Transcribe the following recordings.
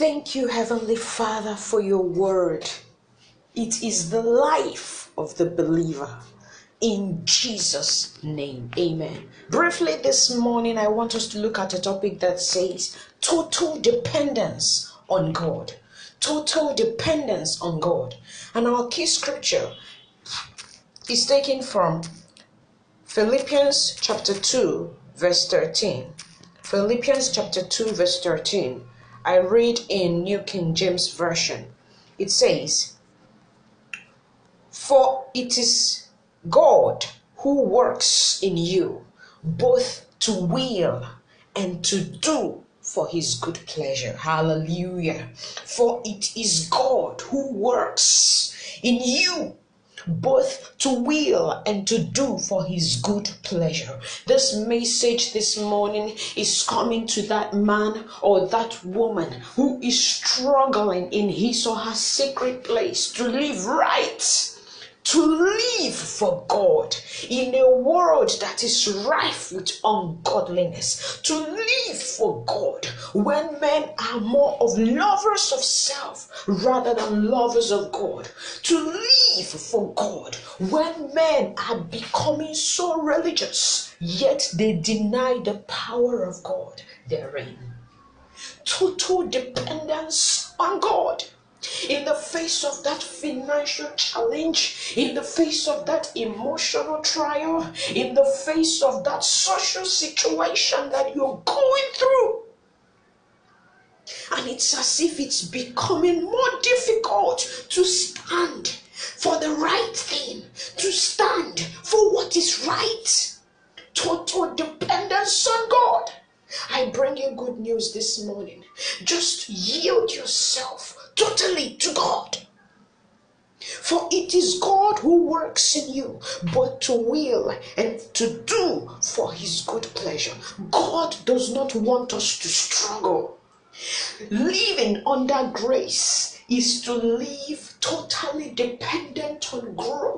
Thank you, Heavenly Father, for your word. It is the life of the believer. In Jesus' name, amen. Briefly, this morning, I want us to look at a topic that says total dependence on God. Total dependence on God. And our key scripture is taken from Philippians chapter 2, verse 13. Philippians chapter 2, verse 13. I read in New King James Version. It says, For it is God who works in you both to will and to do for his good pleasure. Hallelujah. For it is God who works in you both to will and to do for his good pleasure. This message this morning is coming to that man or that woman who is struggling in his or her secret place to live right to live for God in a world that is rife with ungodliness, to live for God when men are more of lovers of self rather than lovers of God, to live for God when men are becoming so religious yet they deny the power of God therein. Total dependence on God in the face of that financial challenge, in the face of that emotional trial, in the face of that social situation that you're going through. And it's as if it's becoming more difficult to stand for the right thing, to stand for what is right. God. I bring you good news this morning. Just yield yourself totally to God. For it is God who works in you, both to will and to do for his good pleasure. God does not want us to struggle. Living under grace is to live totally dependent on God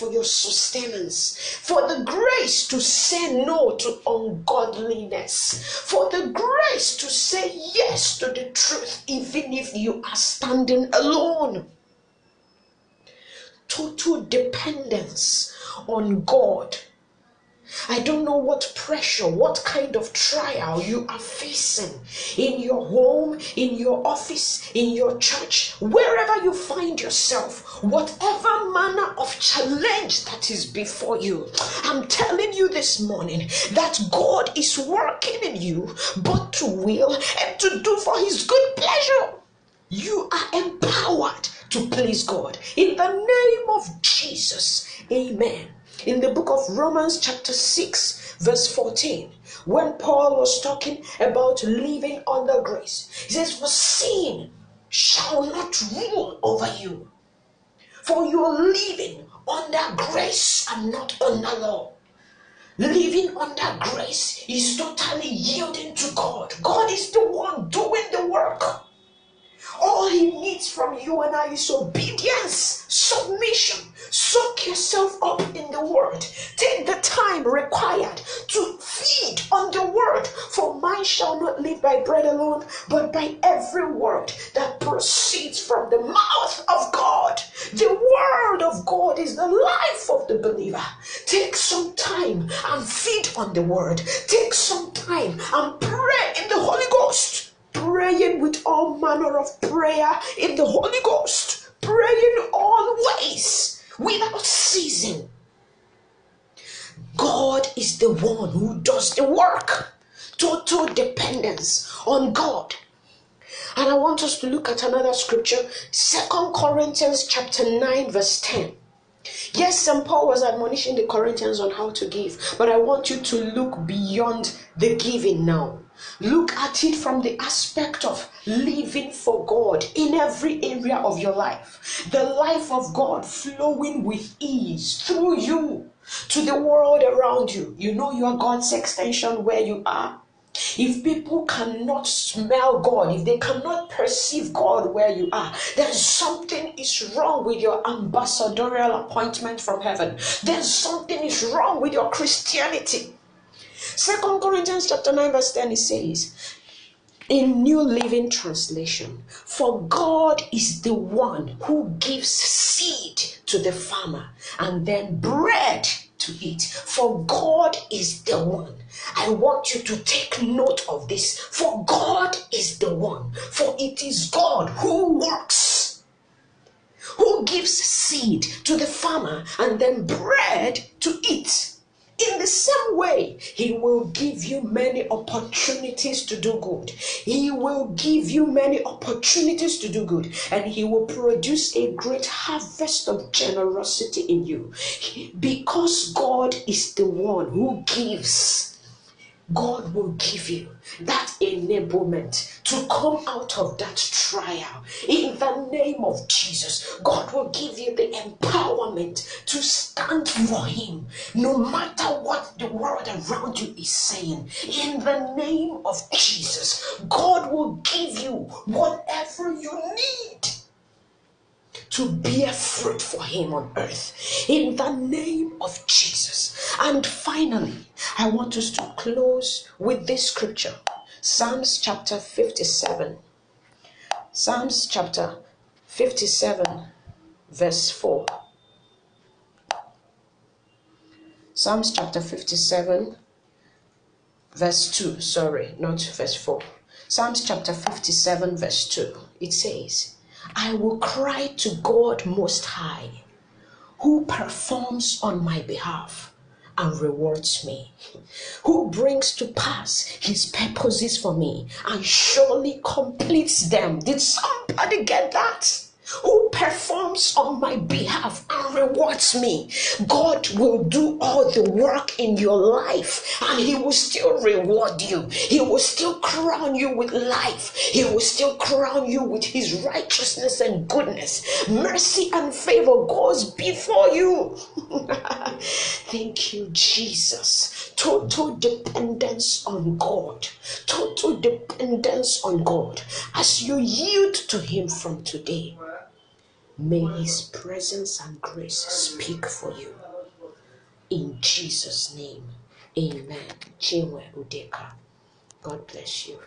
for your sustenance, for the grace to say no to ungodliness, for the grace to say yes to the truth, even if you are standing alone. Total dependence on God I don't know what pressure, what kind of trial you are facing in your home, in your office, in your church, wherever you find yourself, whatever manner of challenge that is before you. I'm telling you this morning that God is working in you both to will and to do for his good pleasure. You are empowered to please God. In the name of Jesus, amen in the book of Romans, chapter 6, verse 14, when Paul was talking about living under grace, he says, For sin shall not rule over you, for you are living under grace and not under law. Living under grace is totally yielding to God. God is the one doing the work. All he needs from you and I is obedience, submission. Soak yourself up in the word. Take the time required to feed on the word. For man shall not live by bread alone, but by every word that proceeds from the mouth of God. The word of God is the life of the believer. Take some time and feed on the word. Take some time and pray in the Holy Ghost praying with all manner of prayer in the Holy Ghost, praying always without ceasing. God is the one who does the work. Total dependence on God. And I want us to look at another scripture, Second Corinthians chapter 9, verse 10. Yes, St. Paul was admonishing the Corinthians on how to give, but I want you to look beyond the giving now. Look at it from the aspect of living for God in every area of your life. The life of God flowing with ease through you to the world around you. You know you are God's extension where you are. If people cannot smell God, if they cannot perceive God where you are, then something is wrong with your ambassadorial appointment from heaven. Then something is wrong with your Christianity. Second Corinthians chapter 9, verse 10, it says, In New Living Translation, for God is the one who gives seed to the farmer and then bread to eat. For God is the one. I want you to take note of this. For God is the one. For it is God who works, who gives seed to the farmer and then bread to eat. In the same way, He will give you many opportunities to do good. He will give you many opportunities to do good, and He will produce a great harvest of generosity in you. Because God is the one who gives. God will give you that enablement to come out of that trial. In the name of Jesus, God will give you the empowerment to stand for Him no matter what the world around you is saying. In the name of Jesus, God will give you whatever you need to bear fruit for Him on earth in the name of Jesus. And finally, I want us to close with this scripture Psalms chapter 57. Psalms chapter 57, verse 4. Psalms chapter 57, verse 2. Sorry, not verse 4. Psalms chapter 57, verse 2. It says, I will cry to God Most High, who performs on my behalf and rewards me, who brings to pass his purposes for me and surely completes them. Did somebody get that? Who performs on my behalf and rewards me. God will do all the work in your life and He will still reward you. He will still crown you with life. He will still crown you with His righteousness and goodness. Mercy and favor goes before you. Thank you, Jesus. Total dependence on God. Total dependence on God as you yield to Him from today. May His presence and grace speak for you. In Jesus' name, amen. Chinwe Udeka. God bless you.